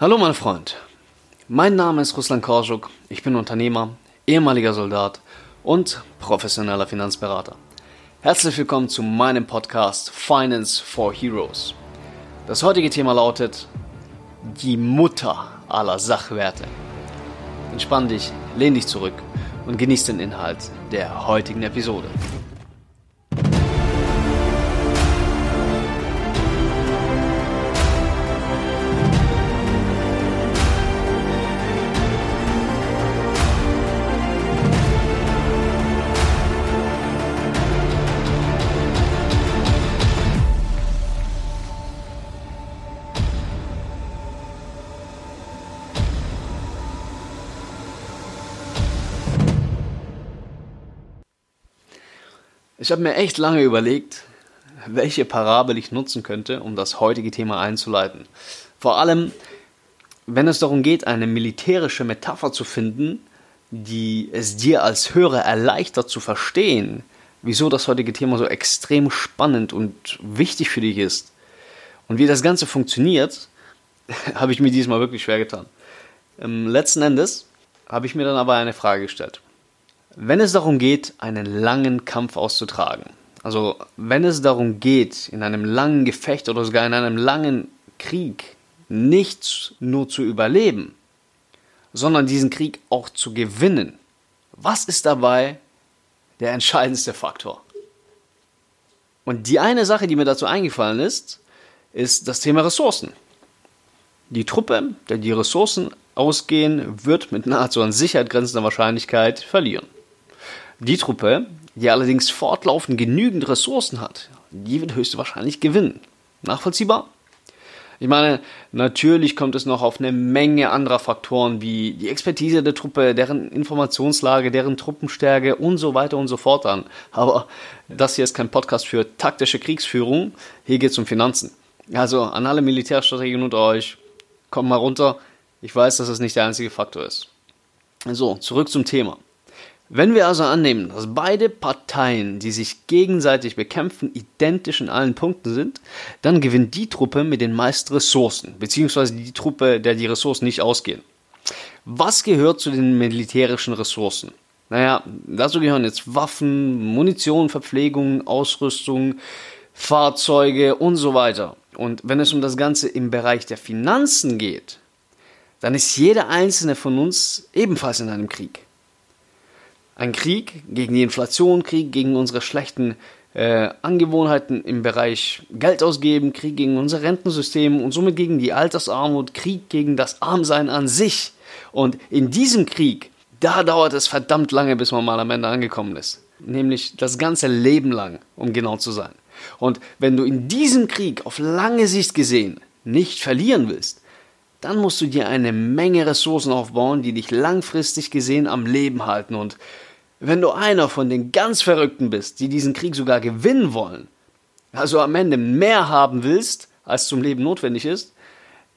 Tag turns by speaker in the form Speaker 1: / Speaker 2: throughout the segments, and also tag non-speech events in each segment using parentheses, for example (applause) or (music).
Speaker 1: Hallo mein Freund, mein Name ist Ruslan Korschuk, ich bin Unternehmer, ehemaliger Soldat und professioneller Finanzberater. Herzlich willkommen zu meinem Podcast Finance for Heroes. Das heutige Thema lautet die Mutter aller Sachwerte. Entspann dich, lehn dich zurück und genieß den Inhalt der heutigen Episode. Ich habe mir echt lange überlegt, welche Parabel ich nutzen könnte, um das heutige Thema einzuleiten. Vor allem, wenn es darum geht, eine militärische Metapher zu finden, die es dir als Hörer erleichtert zu verstehen, wieso das heutige Thema so extrem spannend und wichtig für dich ist und wie das Ganze funktioniert, (laughs) habe ich mir diesmal wirklich schwer getan. Ähm, letzten Endes habe ich mir dann aber eine Frage gestellt. Wenn es darum geht, einen langen Kampf auszutragen, also wenn es darum geht, in einem langen Gefecht oder sogar in einem langen Krieg nicht nur zu überleben, sondern diesen Krieg auch zu gewinnen, was ist dabei der entscheidendste Faktor? Und die eine Sache, die mir dazu eingefallen ist, ist das Thema Ressourcen. Die Truppe, der die Ressourcen ausgehen, wird mit nahezu an Sicherheit grenzender Wahrscheinlichkeit verlieren. Die Truppe, die allerdings fortlaufend genügend Ressourcen hat, die wird höchstwahrscheinlich gewinnen. Nachvollziehbar? Ich meine, natürlich kommt es noch auf eine Menge anderer Faktoren wie die Expertise der Truppe, deren Informationslage, deren Truppenstärke und so weiter und so fort an. Aber das hier ist kein Podcast für taktische Kriegsführung. Hier geht es um Finanzen. Also an alle Militärstrategien unter euch, kommt mal runter. Ich weiß, dass das nicht der einzige Faktor ist. So, zurück zum Thema. Wenn wir also annehmen, dass beide Parteien, die sich gegenseitig bekämpfen, identisch in allen Punkten sind, dann gewinnt die Truppe mit den meisten Ressourcen, beziehungsweise die Truppe, der die Ressourcen nicht ausgehen. Was gehört zu den militärischen Ressourcen? Naja, dazu gehören jetzt Waffen, Munition, Verpflegung, Ausrüstung, Fahrzeuge und so weiter. Und wenn es um das Ganze im Bereich der Finanzen geht, dann ist jeder einzelne von uns ebenfalls in einem Krieg. Ein Krieg gegen die Inflation, Krieg gegen unsere schlechten äh, Angewohnheiten im Bereich Geld ausgeben, Krieg gegen unser Rentensystem und somit gegen die Altersarmut, Krieg gegen das Armsein an sich. Und in diesem Krieg, da dauert es verdammt lange, bis man mal am Ende angekommen ist. Nämlich das ganze Leben lang, um genau zu sein. Und wenn du in diesem Krieg auf lange Sicht gesehen nicht verlieren willst, dann musst du dir eine Menge Ressourcen aufbauen, die dich langfristig gesehen am Leben halten. Und wenn du einer von den ganz Verrückten bist, die diesen Krieg sogar gewinnen wollen, also am Ende mehr haben willst, als zum Leben notwendig ist,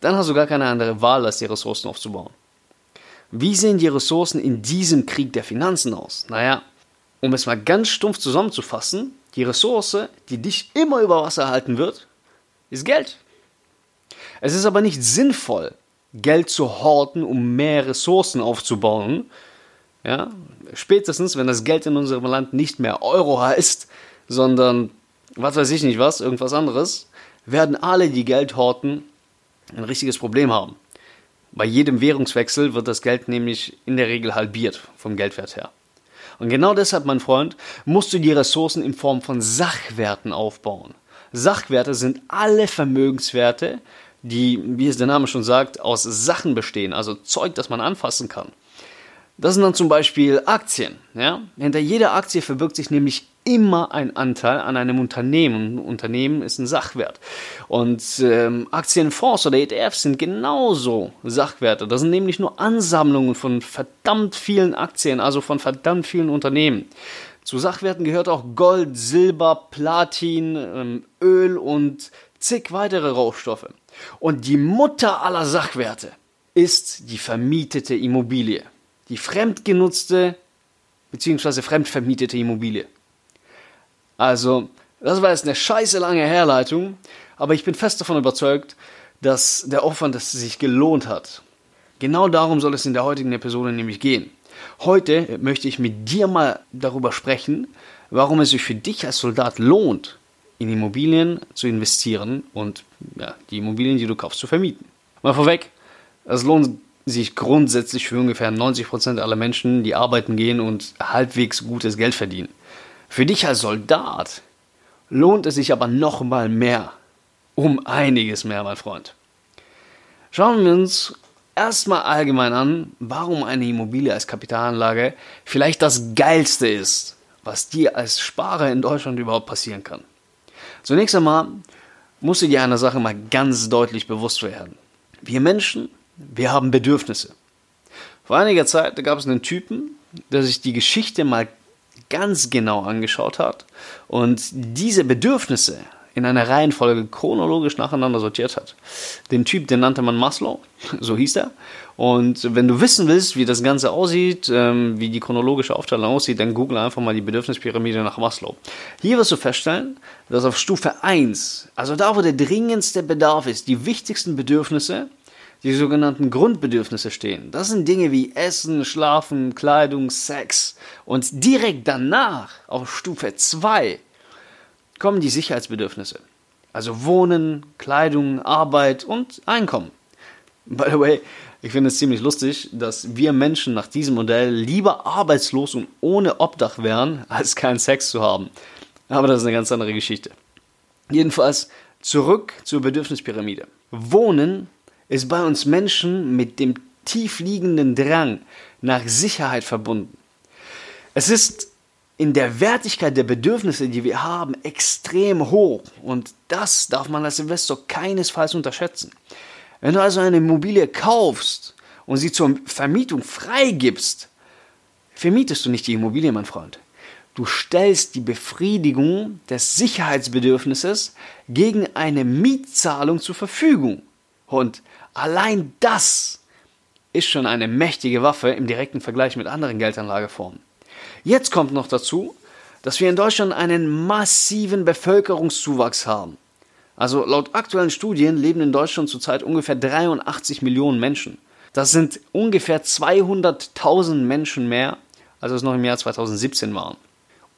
Speaker 1: dann hast du gar keine andere Wahl, als die Ressourcen aufzubauen. Wie sehen die Ressourcen in diesem Krieg der Finanzen aus? Naja, um es mal ganz stumpf zusammenzufassen, die Ressource, die dich immer über Wasser halten wird, ist Geld. Es ist aber nicht sinnvoll, Geld zu horten, um mehr Ressourcen aufzubauen, ja, spätestens, wenn das Geld in unserem Land nicht mehr Euro heißt, sondern was weiß ich nicht was, irgendwas anderes, werden alle, die Geld horten, ein richtiges Problem haben. Bei jedem Währungswechsel wird das Geld nämlich in der Regel halbiert vom Geldwert her. Und genau deshalb, mein Freund, musst du die Ressourcen in Form von Sachwerten aufbauen. Sachwerte sind alle Vermögenswerte, die, wie es der Name schon sagt, aus Sachen bestehen, also Zeug, das man anfassen kann. Das sind dann zum Beispiel Aktien. Ja? Hinter jeder Aktie verbirgt sich nämlich immer ein Anteil an einem Unternehmen. Ein Unternehmen ist ein Sachwert. Und ähm, Aktienfonds oder ETFs sind genauso Sachwerte. Das sind nämlich nur Ansammlungen von verdammt vielen Aktien, also von verdammt vielen Unternehmen. Zu Sachwerten gehört auch Gold, Silber, Platin, ähm, Öl und zig weitere Rohstoffe. Und die Mutter aller Sachwerte ist die vermietete Immobilie die fremdgenutzte bzw. fremdvermietete Immobilie. Also, das war jetzt eine scheiße lange Herleitung, aber ich bin fest davon überzeugt, dass der Aufwand dass sich gelohnt hat. Genau darum soll es in der heutigen Episode nämlich gehen. Heute möchte ich mit dir mal darüber sprechen, warum es sich für dich als Soldat lohnt, in Immobilien zu investieren und ja, die Immobilien, die du kaufst, zu vermieten. Mal vorweg, es lohnt sich grundsätzlich für ungefähr 90% aller Menschen, die arbeiten gehen und halbwegs gutes Geld verdienen. Für dich als Soldat lohnt es sich aber noch mal mehr. Um einiges mehr, mein Freund. Schauen wir uns erstmal allgemein an, warum eine Immobilie als Kapitalanlage vielleicht das Geilste ist, was dir als Sparer in Deutschland überhaupt passieren kann. Zunächst einmal musst du dir einer Sache mal ganz deutlich bewusst werden. Wir Menschen, wir haben Bedürfnisse. Vor einiger Zeit gab es einen Typen, der sich die Geschichte mal ganz genau angeschaut hat und diese Bedürfnisse in einer Reihenfolge chronologisch nacheinander sortiert hat. Den Typ, den nannte man Maslow, (laughs) so hieß er. Und wenn du wissen willst, wie das Ganze aussieht, ähm, wie die chronologische Aufteilung aussieht, dann google einfach mal die Bedürfnispyramide nach Maslow. Hier wirst du feststellen, dass auf Stufe 1, also da, wo der dringendste Bedarf ist, die wichtigsten Bedürfnisse, die sogenannten Grundbedürfnisse stehen. Das sind Dinge wie Essen, Schlafen, Kleidung, Sex. Und direkt danach, auf Stufe 2, kommen die Sicherheitsbedürfnisse. Also Wohnen, Kleidung, Arbeit und Einkommen. By the way, ich finde es ziemlich lustig, dass wir Menschen nach diesem Modell lieber arbeitslos und ohne Obdach wären, als keinen Sex zu haben. Aber das ist eine ganz andere Geschichte. Jedenfalls zurück zur Bedürfnispyramide. Wohnen ist bei uns Menschen mit dem tiefliegenden Drang nach Sicherheit verbunden. Es ist in der Wertigkeit der Bedürfnisse, die wir haben, extrem hoch. Und das darf man als Investor keinesfalls unterschätzen. Wenn du also eine Immobilie kaufst und sie zur Vermietung freigibst, vermietest du nicht die Immobilie, mein Freund. Du stellst die Befriedigung des Sicherheitsbedürfnisses gegen eine Mietzahlung zur Verfügung. Und Allein das ist schon eine mächtige Waffe im direkten Vergleich mit anderen Geldanlageformen. Jetzt kommt noch dazu, dass wir in Deutschland einen massiven Bevölkerungszuwachs haben. Also laut aktuellen Studien leben in Deutschland zurzeit ungefähr 83 Millionen Menschen. Das sind ungefähr 200.000 Menschen mehr, als es noch im Jahr 2017 waren.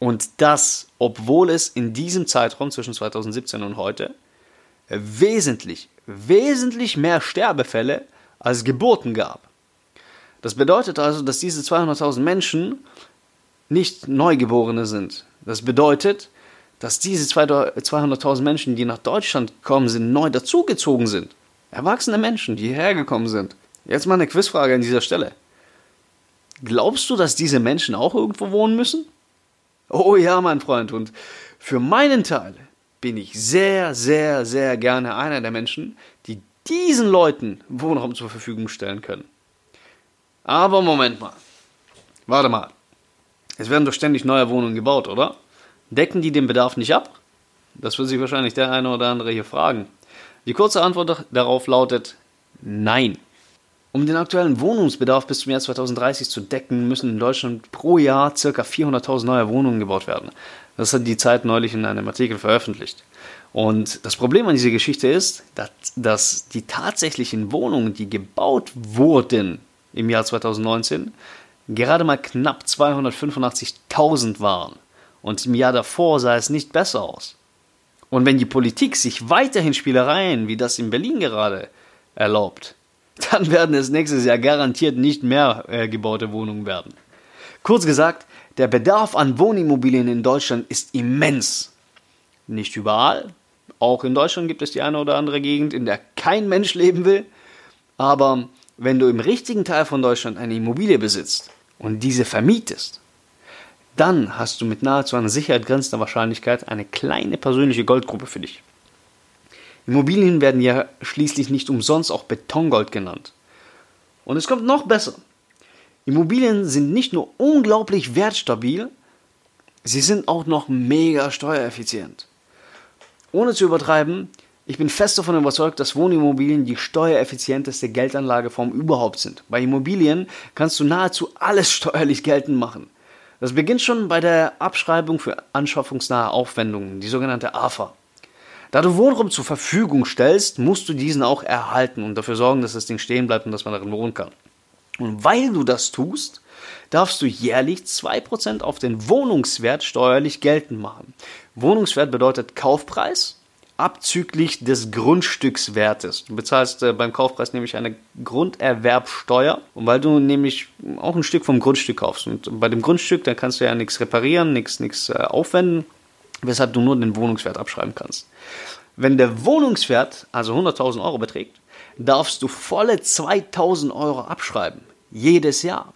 Speaker 1: Und das, obwohl es in diesem Zeitraum zwischen 2017 und heute wesentlich, wesentlich mehr Sterbefälle als Geburten gab. Das bedeutet also, dass diese 200.000 Menschen nicht Neugeborene sind. Das bedeutet, dass diese 200.000 Menschen, die nach Deutschland gekommen sind, neu dazugezogen sind. Erwachsene Menschen, die hierher gekommen sind. Jetzt mal eine Quizfrage an dieser Stelle. Glaubst du, dass diese Menschen auch irgendwo wohnen müssen? Oh ja, mein Freund. Und für meinen Teil bin ich sehr, sehr, sehr gerne einer der Menschen, die diesen Leuten Wohnraum zur Verfügung stellen können. Aber Moment mal. Warte mal. Es werden doch ständig neue Wohnungen gebaut, oder? Decken die den Bedarf nicht ab? Das wird sich wahrscheinlich der eine oder andere hier fragen. Die kurze Antwort darauf lautet Nein. Um den aktuellen Wohnungsbedarf bis zum Jahr 2030 zu decken, müssen in Deutschland pro Jahr ca. 400.000 neue Wohnungen gebaut werden. Das hat die Zeit neulich in einem Artikel veröffentlicht. Und das Problem an dieser Geschichte ist, dass, dass die tatsächlichen Wohnungen, die gebaut wurden im Jahr 2019, gerade mal knapp 285.000 waren. Und im Jahr davor sah es nicht besser aus. Und wenn die Politik sich weiterhin Spielereien wie das in Berlin gerade erlaubt, dann werden es nächstes Jahr garantiert nicht mehr äh, gebaute Wohnungen werden. Kurz gesagt, der Bedarf an Wohnimmobilien in Deutschland ist immens. Nicht überall. Auch in Deutschland gibt es die eine oder andere Gegend, in der kein Mensch leben will. Aber wenn du im richtigen Teil von Deutschland eine Immobilie besitzt und diese vermietest, dann hast du mit nahezu einer Sicherheit grenzender Wahrscheinlichkeit eine kleine persönliche Goldgruppe für dich. Immobilien werden ja schließlich nicht umsonst auch Betongold genannt. Und es kommt noch besser. Immobilien sind nicht nur unglaublich wertstabil, sie sind auch noch mega steuereffizient. Ohne zu übertreiben, ich bin fest davon überzeugt, dass Wohnimmobilien die steuereffizienteste Geldanlageform überhaupt sind. Bei Immobilien kannst du nahezu alles (laughs) steuerlich geltend machen. Das beginnt schon bei der Abschreibung für anschaffungsnahe Aufwendungen, die sogenannte AFA. Da du Wohnraum zur Verfügung stellst, musst du diesen auch erhalten und dafür sorgen, dass das Ding stehen bleibt und dass man darin wohnen kann. Und weil du das tust, darfst du jährlich 2% auf den Wohnungswert steuerlich geltend machen. Wohnungswert bedeutet Kaufpreis abzüglich des Grundstückswertes. Du bezahlst äh, beim Kaufpreis nämlich eine Grunderwerbsteuer, und weil du nämlich auch ein Stück vom Grundstück kaufst. Und bei dem Grundstück, da kannst du ja nichts reparieren, nichts, äh, aufwenden, weshalb du nur den Wohnungswert abschreiben kannst. Wenn der Wohnungswert also 100.000 Euro beträgt, darfst du volle 2.000 Euro abschreiben. Jedes Jahr.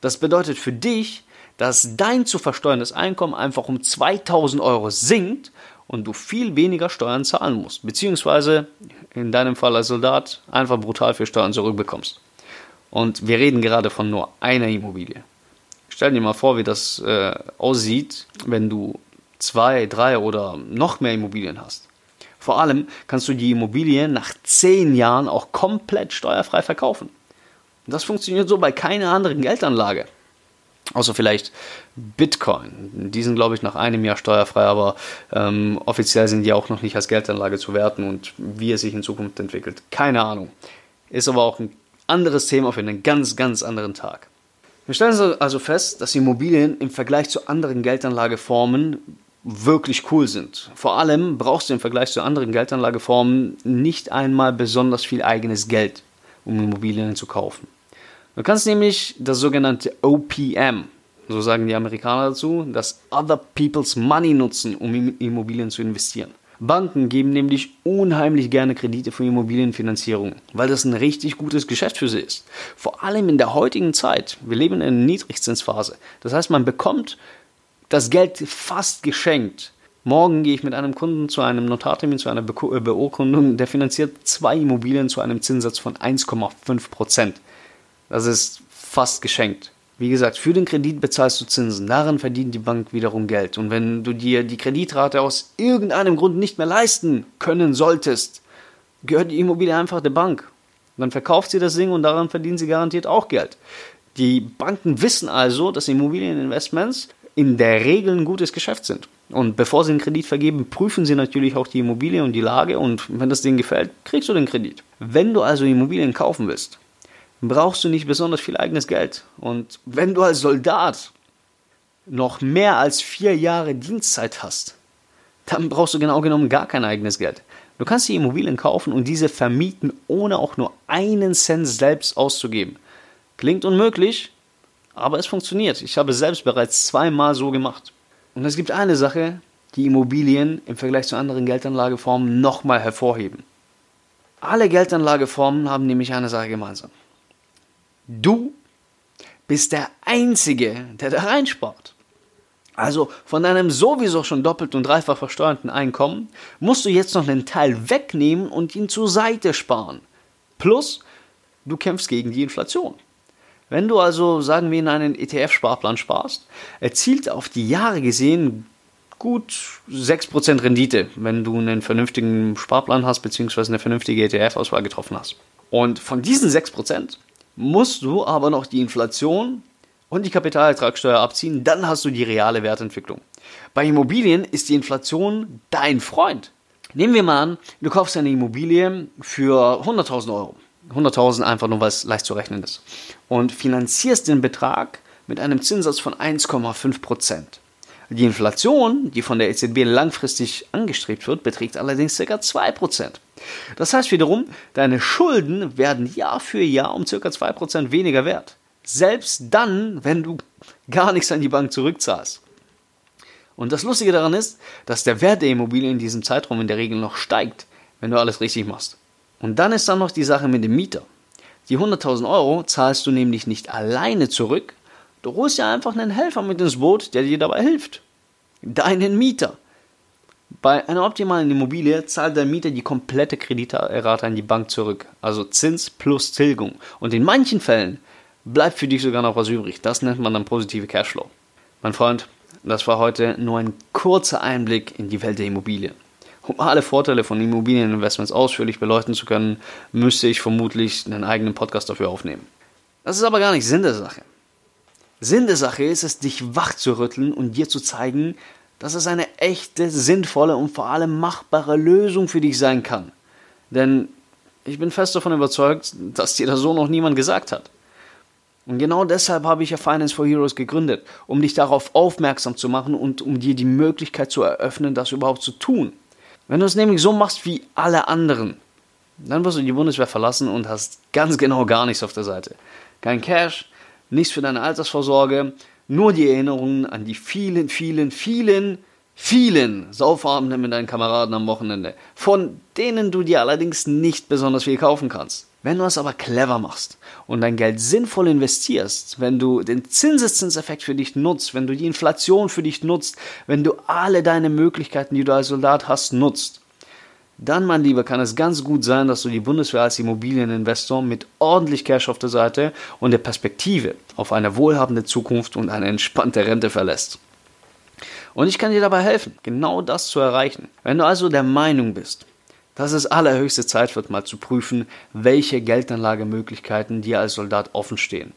Speaker 1: Das bedeutet für dich, dass dein zu versteuerndes Einkommen einfach um 2000 Euro sinkt und du viel weniger Steuern zahlen musst, beziehungsweise in deinem Fall als Soldat einfach brutal viel Steuern zurückbekommst. Und wir reden gerade von nur einer Immobilie. Stell dir mal vor, wie das äh, aussieht, wenn du zwei, drei oder noch mehr Immobilien hast. Vor allem kannst du die Immobilie nach zehn Jahren auch komplett steuerfrei verkaufen. Das funktioniert so bei keiner anderen Geldanlage. Außer vielleicht Bitcoin. Die sind, glaube ich, nach einem Jahr steuerfrei, aber ähm, offiziell sind die auch noch nicht als Geldanlage zu werten und wie es sich in Zukunft entwickelt. Keine Ahnung. Ist aber auch ein anderes Thema für einen ganz, ganz anderen Tag. Wir stellen also fest, dass Immobilien im Vergleich zu anderen Geldanlageformen wirklich cool sind. Vor allem brauchst du im Vergleich zu anderen Geldanlageformen nicht einmal besonders viel eigenes Geld, um Immobilien zu kaufen. Du kannst nämlich das sogenannte OPM, so sagen die Amerikaner dazu, das Other People's Money nutzen, um in Immobilien zu investieren. Banken geben nämlich unheimlich gerne Kredite für Immobilienfinanzierung, weil das ein richtig gutes Geschäft für sie ist. Vor allem in der heutigen Zeit. Wir leben in einer Niedrigzinsphase. Das heißt, man bekommt das Geld fast geschenkt. Morgen gehe ich mit einem Kunden zu einem Notartermin, zu einer Be Beurkundung, der finanziert zwei Immobilien zu einem Zinssatz von 1,5 Prozent. Das ist fast geschenkt. Wie gesagt, für den Kredit bezahlst du Zinsen. Daran verdient die Bank wiederum Geld. Und wenn du dir die Kreditrate aus irgendeinem Grund nicht mehr leisten können solltest, gehört die Immobilie einfach der Bank. Dann verkauft sie das Ding und daran verdienen sie garantiert auch Geld. Die Banken wissen also, dass Immobilieninvestments in der Regel ein gutes Geschäft sind. Und bevor sie einen Kredit vergeben, prüfen sie natürlich auch die Immobilie und die Lage und wenn das Ding gefällt, kriegst du den Kredit. Wenn du also Immobilien kaufen willst, brauchst du nicht besonders viel eigenes Geld. Und wenn du als Soldat noch mehr als vier Jahre Dienstzeit hast, dann brauchst du genau genommen gar kein eigenes Geld. Du kannst die Immobilien kaufen und diese vermieten, ohne auch nur einen Cent selbst auszugeben. Klingt unmöglich, aber es funktioniert. Ich habe selbst bereits zweimal so gemacht. Und es gibt eine Sache, die Immobilien im Vergleich zu anderen Geldanlageformen nochmal hervorheben. Alle Geldanlageformen haben nämlich eine Sache gemeinsam. Du bist der Einzige, der da reinspart. Also von deinem sowieso schon doppelt und dreifach versteuerten Einkommen musst du jetzt noch einen Teil wegnehmen und ihn zur Seite sparen. Plus, du kämpfst gegen die Inflation. Wenn du also, sagen wir, in einen ETF-Sparplan sparst, erzielt auf die Jahre gesehen gut 6% Rendite, wenn du einen vernünftigen Sparplan hast, beziehungsweise eine vernünftige ETF-Auswahl getroffen hast. Und von diesen 6% musst du aber noch die Inflation und die Kapitalertragssteuer abziehen, dann hast du die reale Wertentwicklung. Bei Immobilien ist die Inflation dein Freund. Nehmen wir mal an, du kaufst eine Immobilie für 100.000 Euro. 100.000 einfach nur, weil es leicht zu rechnen ist. Und finanzierst den Betrag mit einem Zinssatz von 1,5 Prozent. Die Inflation, die von der EZB langfristig angestrebt wird, beträgt allerdings ca. 2%. Das heißt wiederum, deine Schulden werden Jahr für Jahr um ca. 2% weniger wert. Selbst dann, wenn du gar nichts an die Bank zurückzahlst. Und das Lustige daran ist, dass der Wert der Immobilie in diesem Zeitraum in der Regel noch steigt, wenn du alles richtig machst. Und dann ist dann noch die Sache mit dem Mieter. Die 100.000 Euro zahlst du nämlich nicht alleine zurück, Du holst ja einfach einen Helfer mit ins Boot, der dir dabei hilft. Deinen Mieter. Bei einer optimalen Immobilie zahlt der Mieter die komplette Kreditrate an die Bank zurück. Also Zins plus Tilgung. Und in manchen Fällen bleibt für dich sogar noch was übrig. Das nennt man dann positive Cashflow. Mein Freund, das war heute nur ein kurzer Einblick in die Welt der Immobilien. Um alle Vorteile von Immobilieninvestments ausführlich beleuchten zu können, müsste ich vermutlich einen eigenen Podcast dafür aufnehmen. Das ist aber gar nicht Sinn der Sache. Sinn der Sache ist es, dich wach zu rütteln und dir zu zeigen, dass es eine echte, sinnvolle und vor allem machbare Lösung für dich sein kann. Denn ich bin fest davon überzeugt, dass dir das so noch niemand gesagt hat. Und genau deshalb habe ich ja Finance for Heroes gegründet, um dich darauf aufmerksam zu machen und um dir die Möglichkeit zu eröffnen, das überhaupt zu tun. Wenn du es nämlich so machst wie alle anderen, dann wirst du die Bundeswehr verlassen und hast ganz genau gar nichts auf der Seite. Kein Cash, nichts für deine Altersvorsorge, nur die Erinnerungen an die vielen, vielen, vielen, vielen Saufabende mit deinen Kameraden am Wochenende, von denen du dir allerdings nicht besonders viel kaufen kannst. Wenn du es aber clever machst und dein Geld sinnvoll investierst, wenn du den Zinseszinseffekt für dich nutzt, wenn du die Inflation für dich nutzt, wenn du alle deine Möglichkeiten, die du als Soldat hast, nutzt, dann, mein Lieber, kann es ganz gut sein, dass du die Bundeswehr als Immobilieninvestor mit ordentlich Cash auf der Seite und der Perspektive auf eine wohlhabende Zukunft und eine entspannte Rente verlässt. Und ich kann dir dabei helfen, genau das zu erreichen. Wenn du also der Meinung bist, dass es allerhöchste Zeit wird, mal zu prüfen, welche Geldanlagemöglichkeiten dir als Soldat offen stehen.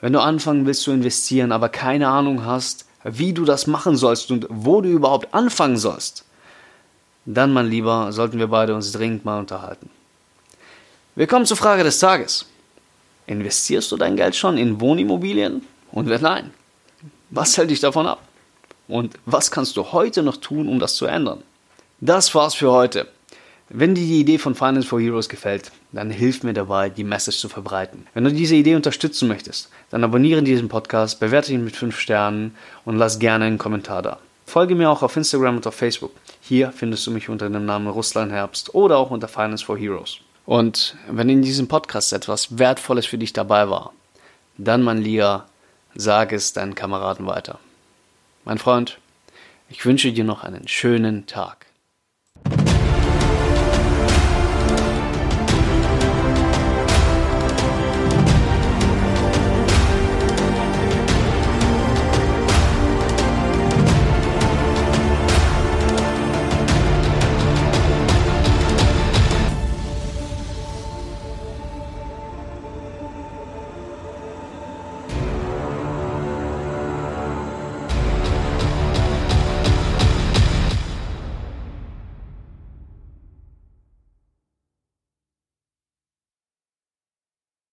Speaker 1: Wenn du anfangen willst zu investieren, aber keine Ahnung hast, wie du das machen sollst und wo du überhaupt anfangen sollst, dann, mein Lieber, sollten wir beide uns dringend mal unterhalten. Wir kommen zur Frage des Tages. Investierst du dein Geld schon in Wohnimmobilien? Und wenn nein, was hält dich davon ab? Und was kannst du heute noch tun, um das zu ändern? Das war's für heute. Wenn dir die Idee von Finance for Heroes gefällt, dann hilf mir dabei, die Message zu verbreiten. Wenn du diese Idee unterstützen möchtest, dann abonniere diesen Podcast, bewerte ihn mit 5 Sternen und lass gerne einen Kommentar da. Folge mir auch auf Instagram und auf Facebook. Hier findest du mich unter dem Namen Russland Herbst oder auch unter Finance for Heroes. Und wenn in diesem Podcast etwas Wertvolles für dich dabei war, dann, mein Lieber, sag es deinen Kameraden weiter. Mein Freund, ich wünsche dir noch einen schönen Tag.